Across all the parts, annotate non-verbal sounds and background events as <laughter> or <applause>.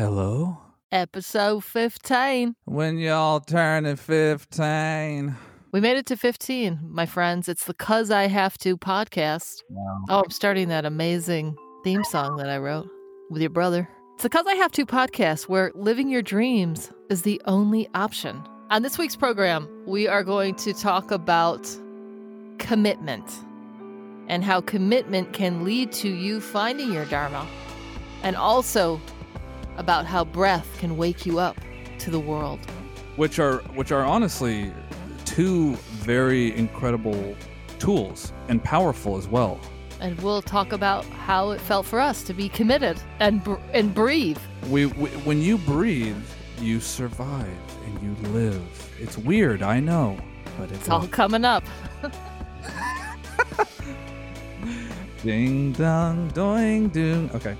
Hello? Episode 15. When y'all turning 15. We made it to 15, my friends. It's the Cuz I Have To podcast. Wow. Oh, I'm starting that amazing theme song that I wrote with your brother. It's the Cuz I Have To podcast where living your dreams is the only option. On this week's program, we are going to talk about commitment and how commitment can lead to you finding your Dharma, and also about how breath can wake you up to the world. Which are which are honestly two very incredible tools and powerful as well. And we'll talk about how it felt for us to be committed and br- and breathe. We, we when you breathe, you survive and you live. It's weird, I know, but it's, It's all coming up. <laughs> ding dong doing doing. Okay.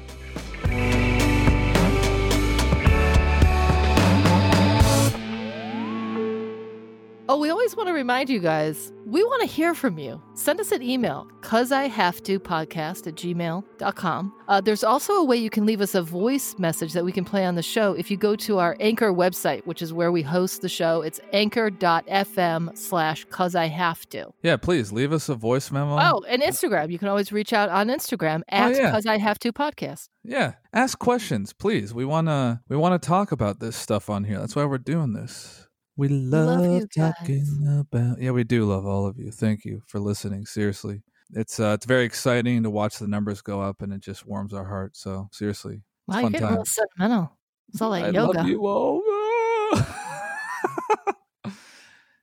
We always want to remind you guys, we want to hear from you. Send us an email, cuz I have to podcast at gmail.com. Uh, there's also a way you can leave us a voice message that we can play on the show if you go to our Anchor website, which is where we host the show. It's anchor.fm slash cuz I have to. Yeah, please leave us a voice memo. Oh, and Instagram. You can always reach out on Instagram at yeah. cuz I have to podcast. Yeah, ask questions, please. We wanna we wanna talk about this stuff on here. That's why we're doing this. We love, love talking about. Yeah, we do love all of you. Thank you for listening. Seriously, it's uh, it's very exciting to watch the numbers go up, and it just warms our heart. So seriously, it's Wow, fun you're getting a little sentimental. It's all like I yoga. love you all. <laughs>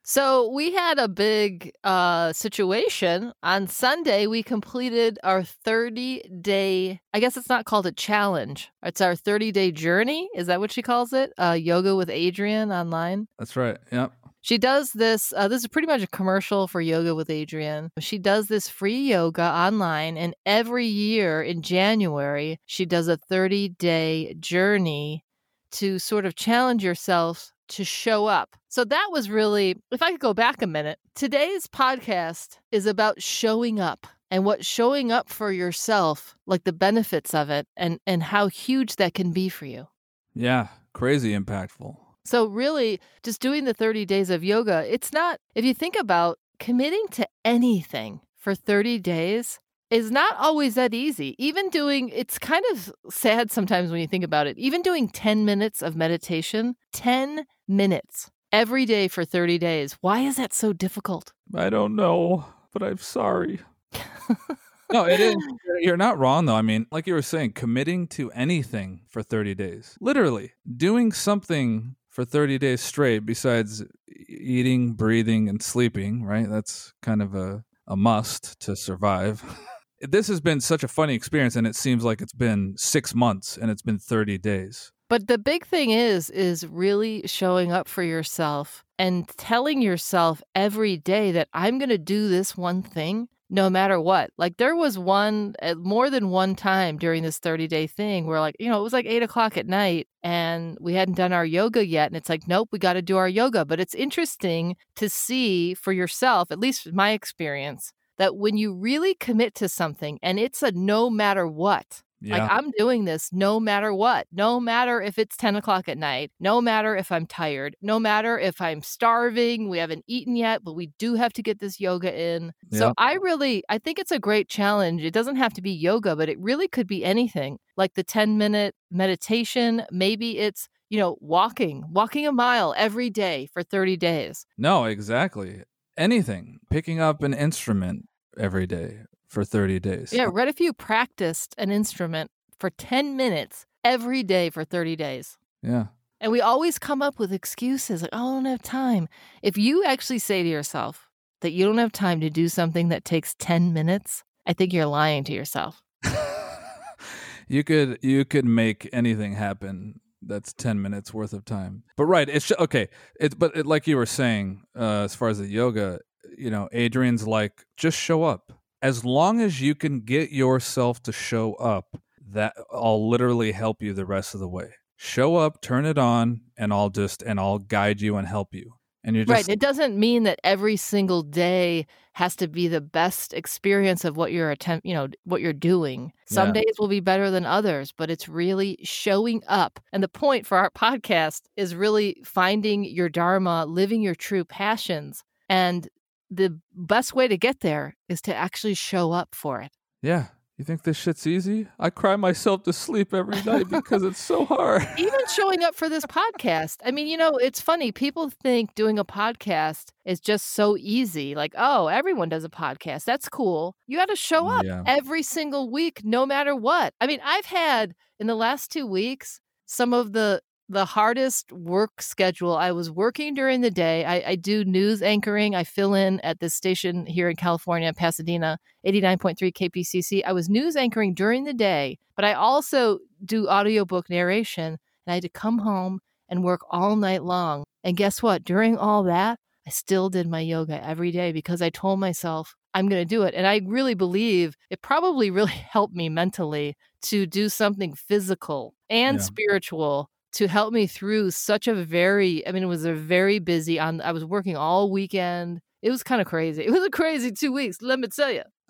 So we had a big uh, situation on Sunday. We completed our 30 day. I guess it's not called a challenge. It's our 30 day journey. Is that what she calls it? Uh, yoga with Adriene online. That's right. Yep. She does this. Uh, this is pretty much a commercial for Yoga with Adriene. She does this free yoga online, and every year in January, she does a 30 day journey to sort of challenge yourself to show up. So that was really, if I could go back a minute, today's podcast is about showing up and what showing up for yourself, like the benefits of it and, and how huge that can be for you. Yeah. Crazy impactful. So, really, just doing the 30 days of yoga, it's not, if you think about committing to anything for 30 days, is not always that easy. Even doing, it's kind of sad sometimes when you think about it. Even doing 10 minutes of meditation, 10 minutes every day for 30 days. Why is that so difficult? I don't know, but I'm sorry. <laughs> no, it is. You're not wrong, though. I mean, like you were saying, committing to anything for 30 days, literally doing something for 30 days straight besides eating, breathing, and sleeping, right? That's kind of a, a must to survive. <laughs> this has been such a funny experience, and it seems like it's been six months and it's been 30 days. But the big thing is is really showing up for yourself and telling yourself every day that I'm going to do this one thing no matter what. Like there was one uh, more than one time during this 30 day thing where like, you know, it was like eight o'clock at night and we hadn't done our yoga yet. And it's like, nope, we got to do our yoga. But it's interesting to see for yourself, at least my experience, that when you really commit to something and it's a no matter what, Yeah. like I'm doing this no matter what, no matter if it's 10 o'clock at night, no matter if I'm tired, no matter if I'm starving, we haven't eaten yet, but we do have to get this yoga in. So I really, I think it's a great challenge. It doesn't have to be yoga, but it really could be anything like the 10 minute meditation. Maybe it's, you know, walking, walking a mile every day for 30 days. No, exactly. Anything. Picking up an instrument every day for 30 days. Yeah. What if you practiced an instrument for 10 minutes every day for 30 days? Yeah. And we always come up with excuses like, oh, I don't have time. If you actually say to yourself that you don't have time to do something that takes 10 minutes, I think you're lying to yourself. <laughs> you could you could make anything happen that's 10 minutes worth of time. But right it's okay it's but it, like you were saying uh, as far as the yoga you know adriene's like just show up. As long as you can get yourself to show up that i'll literally help you the rest of the way. Show up turn it on and i'll just and i'll guide you and help you And you're just right. It doesn't mean that every single day has to be the best experience of what you're attempt, you know, what you're doing. Some Yeah. days will be better than others, but it's really showing up. And the point for our podcast is really finding your dharma, living your true passions. And the best way to get there is to actually show up for it. Yeah. You think this shit's easy? I cry myself to sleep every night <laughs> because it's so hard. <laughs> even showing up for this podcast. I mean, you know, it's funny. People think doing a podcast is just so easy. Like, oh, everyone does a podcast. That's cool. You got to show up Yeah. every single week, no matter what. I mean, I've had in the last two weeks some of the the hardest work schedule. I was working during the day. I, I do news anchoring. I fill in at this station here in California, Pasadena, 89.3 KPCC. I was news anchoring during the day, but I also do audiobook narration. And I had to come home and work all night long. And guess what? During all that, I still did my yoga every day because I told myself I'm going to do it. And I really believe it probably really <laughs> helped me mentally to do something physical and Yeah. spiritual to help me through such a very, I mean, it was a very busy on, I was working all weekend. It was kind of crazy. <laughs> It was a crazy two weeks, let me tell you. <laughs>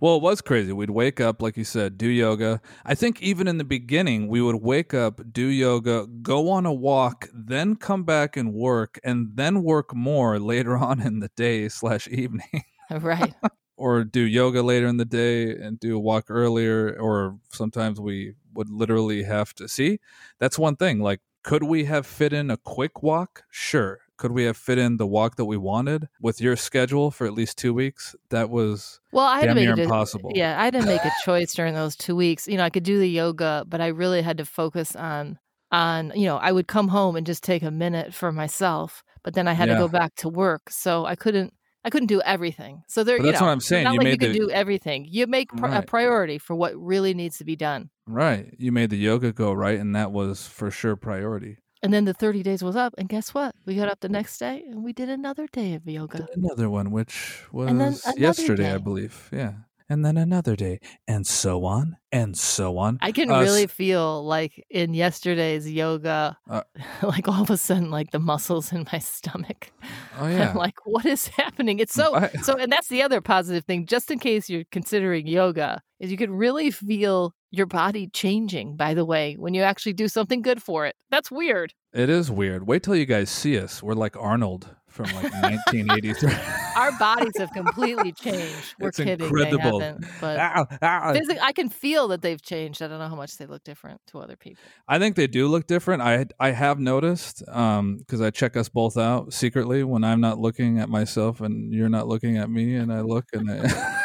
well, it was crazy. We'd wake up, like you said, do yoga. I think even in the beginning, we would wake up, do yoga, go on a walk, then come back and work, and then work more later <laughs> on in the day slash evening. Right. Or do yoga later in the day and do a walk earlier or sometimes we would literally have to see that's one thing like could we have fit in a quick walk sure could we have fit in the walk that we wanted with your schedule for at least two weeks that was Well, I had Damn to make near a impossible. Yeah, I had to make a <laughs> choice during those two weeks. You know, I could do the yoga, but I really had to focus on on you know I would come home and just take a minute for myself, but then I had Yeah. to go back to work, so I couldn't I couldn't do everything. So there, But you that's know, what I'm saying, Not you like made you can the- do everything. You make pr- a priority for what really needs to be done, right you made the yoga go right and that was for sure priority and then the 30 days was up, and guess what? We got up the next day and we did another day of yoga. another one which was And then another yesterday i believe yeah and then another day and so on and so on I can Uh, really feel like in yesterday's yoga, Uh, <laughs> like all of a sudden, like the muscles in my stomach. oh <laughs> yeah I'm like, what is happening? It's so I- so, and that's the other positive thing. Just in case you're considering yoga, is you can really feel your body changing. By the way, when you actually do something good for it, that's weird. It is weird. Wait till you guys see us. We're like Arnold from like 1983. <laughs> Our bodies have completely changed. We're It's kidding, incredible. they haven't. But ah. physic- I can feel that they've changed. I don't know how much they look different to other people. I think they do look different. I I have noticed because I check us both out secretly when I'm not looking at myself and you're not looking at me, and I look and I.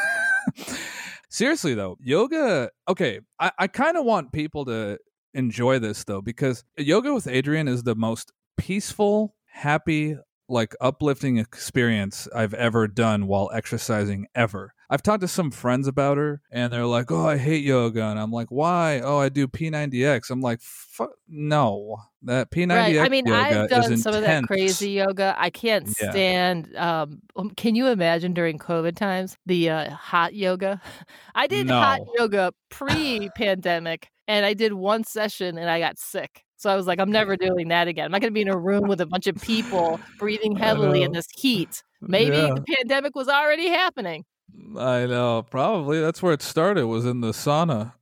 <laughs> Seriously though, yoga. Okay, I, I kind of want people to enjoy this though because yoga with Adriene is the most peaceful, happy, like uplifting experience I've ever done while exercising ever. I've talked to some friends about her and they're like, "Oh, I hate yoga." And I'm like, "Why?" "Oh, I do P90X." I'm like, "Fuck no. That P90X Right. I mean, I've done some of that crazy yoga. I can't Yeah. stand. Um, um, can you imagine during COVID times the uh, hot yoga? <laughs> I did hot yoga pre-pandemic, and I did one session and I got sick. So I was like, I'm never doing that again. I'm not going to be in a room with a bunch of people breathing heavily in this heat. Maybe Yeah. the pandemic was already happening. I know. Probably that's where it started. Was in the sauna.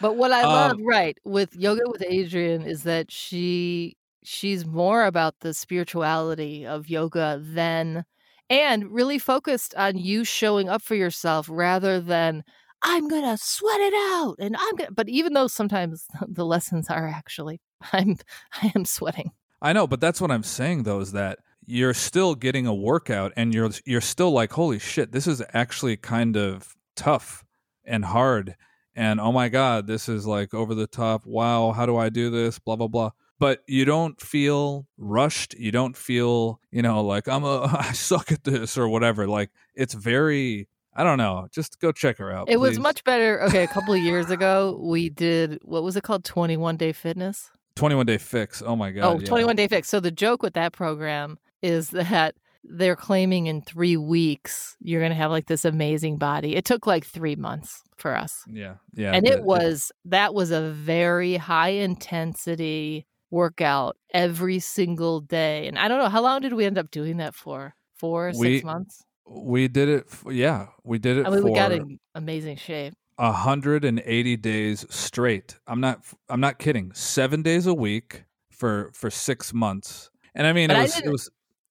But what I Um, love, right, with yoga with Adriene is that she she's more about the spirituality of yoga than and really focused on you showing up for yourself rather than I'm going to sweat it out and I'm going to but even though sometimes <laughs> the lessons are actually I'm I am sweating. I know, but that's what I'm saying though is that you're still getting a workout and you're you're still like, holy shit, this is actually kind of tough and hard. And oh my god, this is like over the top. Wow, how do I do this? Blah blah blah. But you don't feel rushed. You don't feel, you know, like I'm a <laughs> I suck at this or whatever. Like it's very I don't know. Just go check her out. It was much better. Okay, a couple of years ago we did what was it called 21 day fitness? 21 day fix. Oh my oh, god. Oh, yeah. 21 Day Fix. So the joke with that program is that they're claiming in three weeks you're going to have like this amazing body. It took like three months for us. Yeah. Yeah. and but it was, that was a very high intensity workout every single day. And I don't know, how long did we end up doing that for? Four, We- six months? We did it. f- Yeah, we did it I mean, we got in amazing shape. 180 days straight. I'm not. I'm not kidding. Seven days a week for for six months. And I mean, it I was. It was.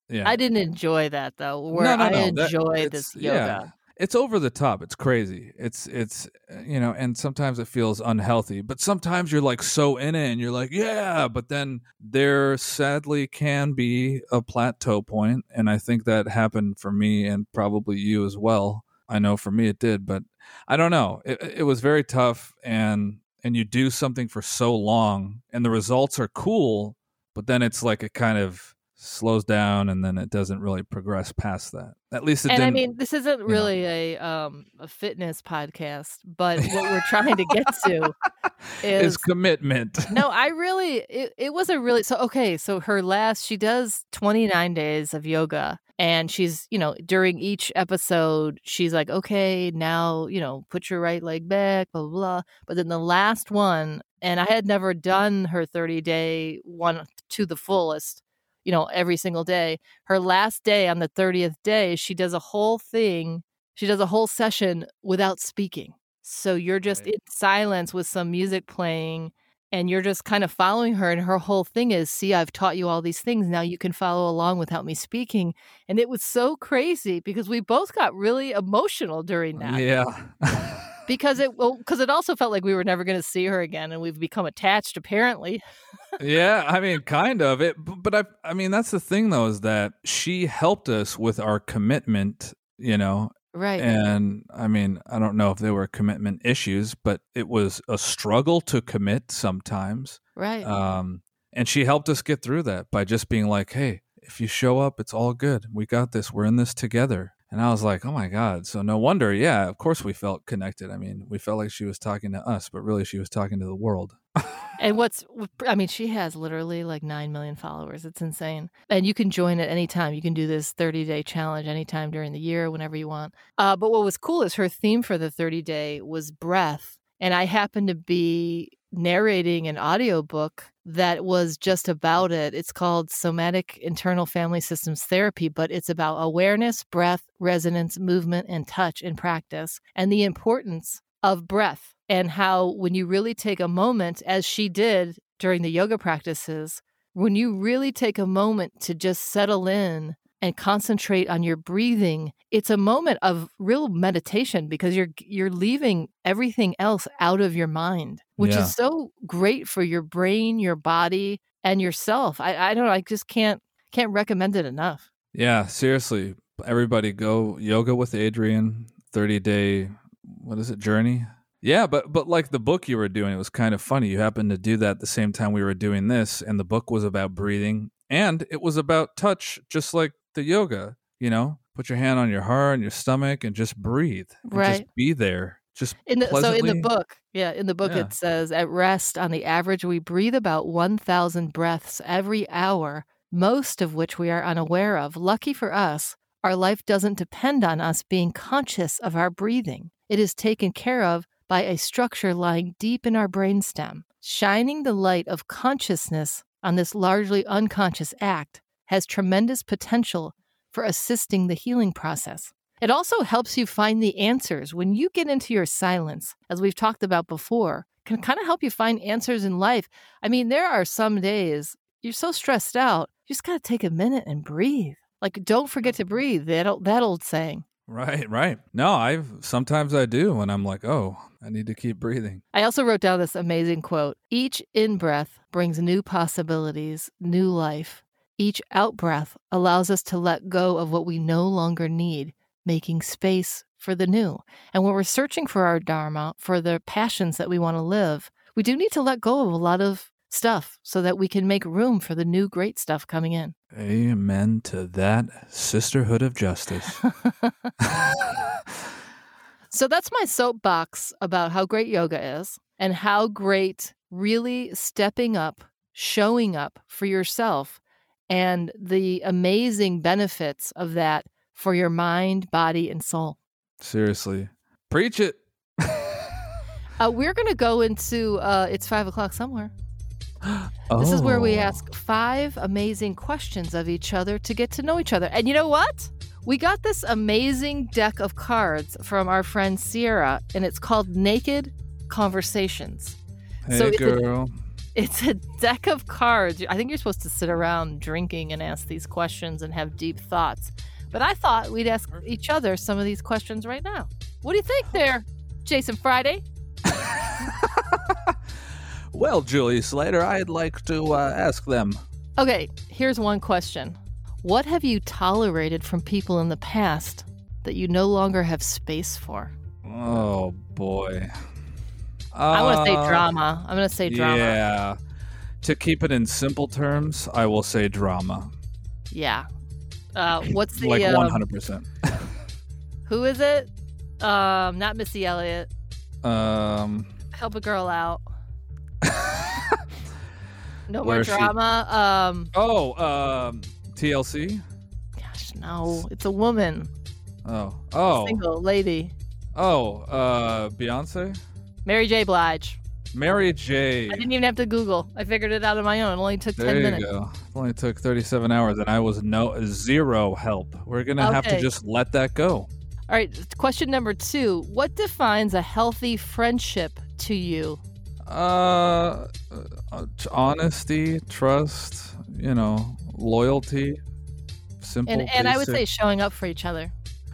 Yeah. I didn't enjoy that though, where no, no, I no. that- enjoy it's- this yoga. Yeah, it's over the top. It's crazy. It's it's you know, and sometimes it feels unhealthy. But sometimes you're like so in it, and you're like, yeah. But then there sadly can be a plateau point, and I think that happened for me and probably you as well. I know for me it did, but I don't know. It, it was very tough, and and you do something for so long, and the results are cool, but then it's like it kind of slows down and then it doesn't really progress past that at least it and didn't I mean, this isn't know. really a um a fitness podcast, but <laughs> what we're trying to get to is is commitment no, <laughs> I really it, it was a really so okay, so her last she does 29 days of yoga and she's, you know, during each episode she's like, "Okay, now, you know, put your right leg back, blah blah." blah. But then the last one and I had never done her 30-day one to the fullest, you know, every single day. Her last day on the 30th day, she does a whole thing, she does a whole session without speaking. So you're just Right. in silence with some music playing and you're just kind of following her and her whole thing is see i've taught you all these things now you can follow along without me speaking and it was so crazy because we both got really emotional during that yeah <laughs> because it well because it also felt like we were never going to see her again and we've become attached apparently. Yeah i mean kind of. It but i i mean that's the thing though is that she helped us with our commitment you know? Right. And i mean i don't know if there were commitment issues but it was a struggle to commit sometimes right. um and she helped us get through that by just being like hey if you show up it's all good. We got this. We're in this together and i was like oh my god so no wonder yeah of course we felt connected i mean we felt like she was talking to us but really she was talking to the world <laughs> And what's, I mean, she has literally like 9 million followers. It's insane. And you can join at any time. You can do this 30 day challenge anytime during the year, whenever you want. Uh, but what was cool is her theme for the 30 day was breath. And I happened to be narrating an audiobook that was just about it. It's called Somatic Internal Family Systems Therapy, but it's about awareness, breath, resonance, movement, and touch in practice, and the importance of breath and how when you really take a moment, as she did during the yoga practices, when you really take a moment to just settle in and concentrate on your breathing, it's a moment of real meditation because you're you're leaving everything else out of your mind, which Yeah. is so great for your brain, your body, and yourself. I, I don't know, I just can't can't recommend it enough. Yeah, seriously. Everybody go yoga with Adriene, 30 day what is it, journey? Yeah, but but like the book you were doing, it was kind of funny. You happened to do that the same time we were doing this, and the book was about breathing and it was about touch, just like the yoga, you know? Put your hand on your heart and your stomach and just breathe. and Right. Just be there. Just In the, so in the book, yeah, in the book Yeah. it says at rest on the average we breathe about 1000 breaths every hour, most of which we are unaware of. Lucky for us, our life doesn't depend on us being conscious of our breathing. It is taken care of by a structure lying deep in our brainstem. Shining the light of consciousness on this largely unconscious act has tremendous potential for assisting the healing process. It also helps you find the answers when you get into your silence, as we've talked about before, can kind of help you find answers in life. I mean, there are some days you're so stressed out, you just got to take a minute and breathe. Like, don't forget to breathe. That old, that old saying. Right, right. No, I've sometimes I do when I'm like, oh, I need to keep breathing. I also wrote down this amazing quote Each in breath brings new possibilities, new life. Each out breath allows us to let go of what we no longer need, making space for the new. And when we're searching for our Dharma, for the passions that we want to live, we do need to let go of a lot of stuff so that we can make room for the new great stuff coming in. Amen to that sisterhood of justice. <laughs> So that's my soapbox about how great yoga is and how great really stepping up, showing up for yourself, and the amazing benefits of that for your mind, body, and soul. Seriously. Preach it. Uh, we're going to go into uh, It's Five O'Clock Somewhere. <gasps> This is where we Oh. ask five amazing questions of each other to get to know each other. And you know what? We got this amazing deck of cards from our friend Sierra, and it's called Naked Conversations. Hey, So it's a- girl. It's a deck of cards. I think you're supposed to sit around drinking and ask these questions and have deep thoughts. But I thought we'd ask each other some of these questions right now. What do you think there, Jason Friday? <laughs> Well, Julie Slater, I'd like to uh, ask them. Okay, here's one question. What have you tolerated from people in the past that you no longer have space for? Oh boy. I want to say Uh, drama. I'm going to say drama. Yeah. To keep it in simple terms, I will say drama. Yeah. Uh, what's the like um, one hundred percent. <laughs> who is it? Um, not Missy Elliott. Um, Help a girl out. <laughs> No more is she? drama. Um, oh, um, TLC. gosh, no, it's a woman, Oh, oh, single lady, oh. Uh, Beyonce, Mary J. Blige. Mary J. I didn't even have to Google. I figured it out on my own. It only took There ten you minutes. go. It only took thirty-seven hours, and I was no zero help. We're gonna have to just let that go. All right, question number two. What defines a healthy friendship to you? Uh, uh, honesty, trust, you know, loyalty, simple. And and I would say showing up for each other.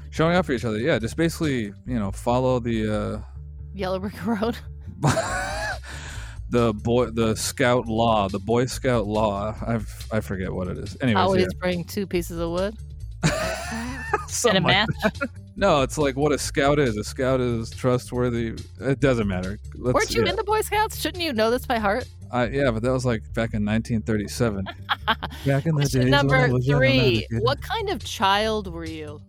showing up for each other. Yeah, just basically, you know, follow the Yellow Brick <laughs> Road. uh, the boy, the Scout law, the Boy Scout law. I've I forget what it is. Anyways, Always yeah. bring two pieces of wood <laughs> and a Something like match. No, it's like what a scout is. A scout is trustworthy. It doesn't matter. Let's, Weren't you yeah. in the Boy Scouts? Shouldn't you know this by heart? I, yeah, but that was like back in 1937. <laughs> back in the days Question when number was young and three. What kind of child were you?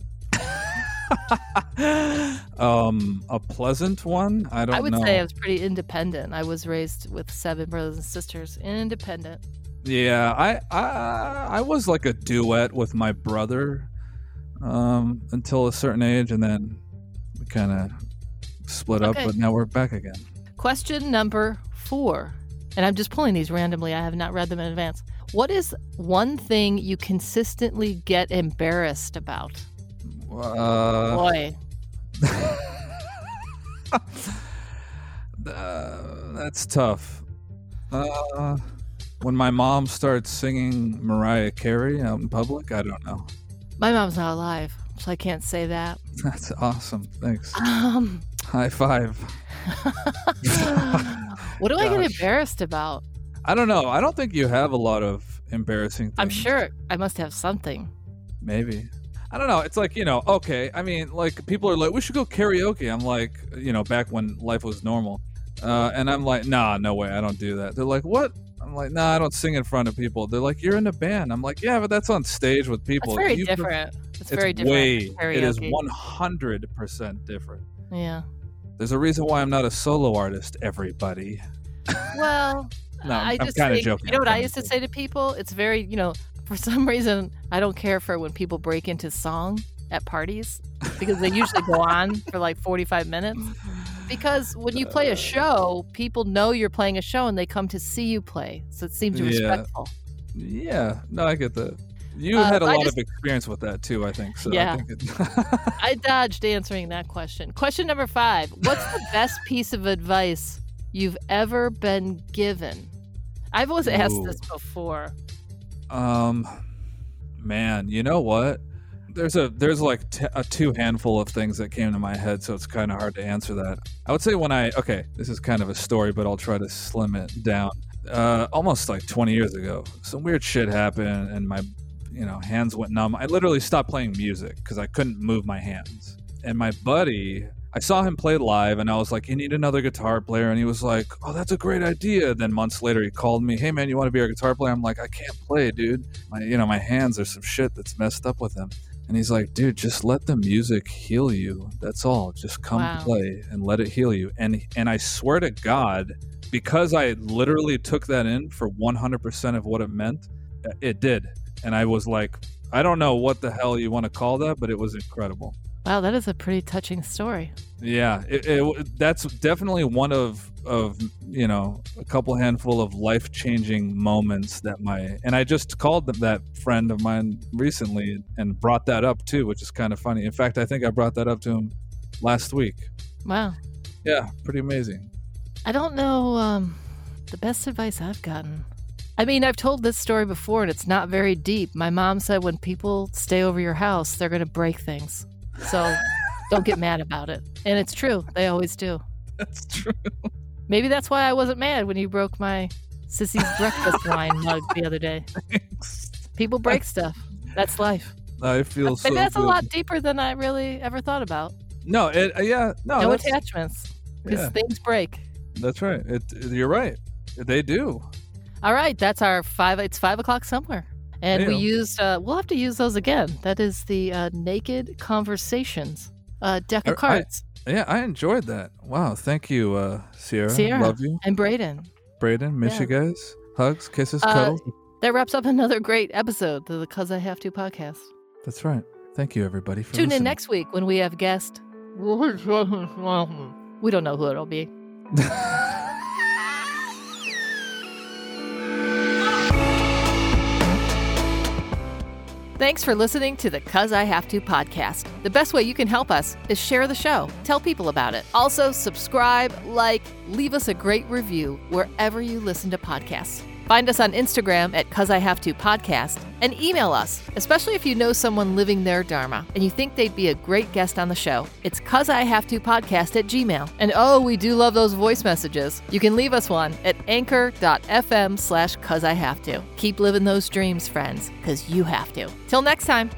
<laughs> um, a pleasant one. I don't I would know. say I was pretty independent. I was raised with seven brothers and sisters, independent. Yeah, I, I I was like a duet with my brother um, until a certain age, and then we kind of split up. But now we're back again. Question number four. And I'm just pulling these randomly. I have not read them in advance. What is one thing you consistently get embarrassed about? Uh, Boy, <laughs> uh, that's tough. Uh, when my mom starts singing Mariah Carey out in public, I don't know. my mom's not alive, so I can't say that. <laughs> That's awesome. Thanks. Um, High five. <laughs> what do I get embarrassed about? I don't know. I don't think you have a lot of embarrassing things. I'm sure I must have something. Maybe. I don't know. It's like, you know, okay. I mean, like, people are like, we should go karaoke. I'm like, you know, back when life was normal. Uh, and I'm like, nah, no way. I don't do that. They're like, what? I'm like, nah, I don't sing in front of people. They're like, you're in a band. I'm like, yeah, but that's on stage with people. It's very You- different. It's, It's very different. way, it is karaoke. 100% different. Yeah. There's a reason why I'm not a solo artist, everybody. Well, <laughs> No, I I'm just kinda joking. You know what I used to say to people? It's very, you know, for some reason, I don't care for when people break into song at parties because they usually go on for like 45 minutes. Because when you play a show, people know you're playing a show and they come to see you play. So it seems Yeah. respectful. Yeah, no, I get that. You Uh, had a I lot just- of experience with that too, I think. So Yeah. I think it, <laughs> I dodged answering that question. Question number five What's the best piece of advice you've ever been given? I've always asked Ooh. this before. Um, man, you know what? There's a there's like t- a two handful of things that came to my head, so it's kind of hard to answer that. I would say when I okay, this is kind of a story, but I'll try to slim it down. Uh, almost like 20 years ago, some weird shit happened, and my you know hands went numb. I literally stopped playing music because I couldn't move my hands. And my buddy, I saw him play live, and I was like, "You need another guitar player," and he was like, "Oh, that's a great idea." Then months later, he called me, "Hey man, you want to be our guitar player?" I'm like, "I can't play, dude. My you know my hands are some shit that's messed up with them." And he's like, "Dude, just let the music heal you. That's all. Just come Wow. play and let it heal you." And and I swear to God, because I literally took that in for 100% of what it meant, it did. And I was like, I don't know what the hell you want to call that, but it was incredible. Wow, that is a pretty touching story. Yeah, it, it, that's definitely one of of you know a couple handful of life changing moments that my and I just called that friend of mine recently and brought that up too, which is kind of funny. In fact, I think I brought that up to him last week. Wow. Yeah, pretty amazing. I don't know um, the best advice I've gotten. I mean, I've told this story before and it's not very deep. My mom said when people stay over your house, they're going to break things. So <laughs> don't get mad about it. And it's true. They always do. That's true. Maybe that's why I wasn't mad when you broke my Sissy's breakfast <laughs> wine mug the other day. Thanks. People break stuff. That's life. I feel so. That's good. a lot deeper than I really ever thought about. No, it, uh, yeah, no, no attachments. Because yeah. things break. that's right. It, you're right. They do. All right, that's our five. It's five o'clock somewhere, and we used. Uh, we'll have to use those again. That is the uh, Naked Conversations uh, deck of I- I- cards. Yeah, I enjoyed that. Wow, thank you, uh, Sierra. Sierra. Love you, and Braden. Braden. Miss Yeah. you guys. Hugs, kisses, Uh, cuddles. That wraps up <laughs> another great episode of the Cuz I Have to podcast. That's right. Thank you, everybody, for Tune in next week when we have guest. <laughs> We don't know who it'll be. <laughs> Thanks for listening to the Cuz I Have to podcast. The best way you can help us is share the show, tell people about it. Also, subscribe, like, leave us a great review wherever you listen to podcasts. Find us on Instagram at Cuz I Have to podcast and email us, especially if you know someone living their Dharma and you think they'd be a great guest on the show. It's Cuz I Have to podcast at Gmail. And oh, we do love those voice messages. You can leave us one at anchor.fm slash Cuz I Have to. Keep living those dreams, friends, because you have to. Till next time.